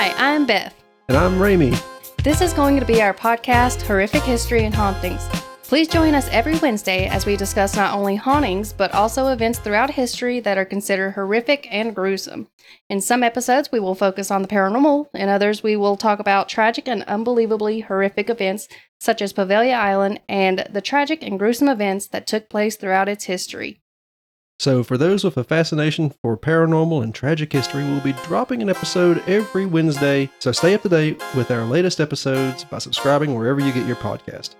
I'm Beth. And I'm Ramey. This is going to be our podcast, Horrific History and Hauntings. Please join us every Wednesday as we discuss not only hauntings, but also events throughout history that are considered horrific and gruesome. In some episodes, we will focus on the paranormal, in others, we will talk about tragic and unbelievably horrific events such as Poveglia Island and the tragic and gruesome events that took place throughout its history. So, for those with a fascination for paranormal and tragic history, we'll be dropping an episode every Wednesday. So, stay up to date with our latest episodes by subscribing wherever you get your podcast.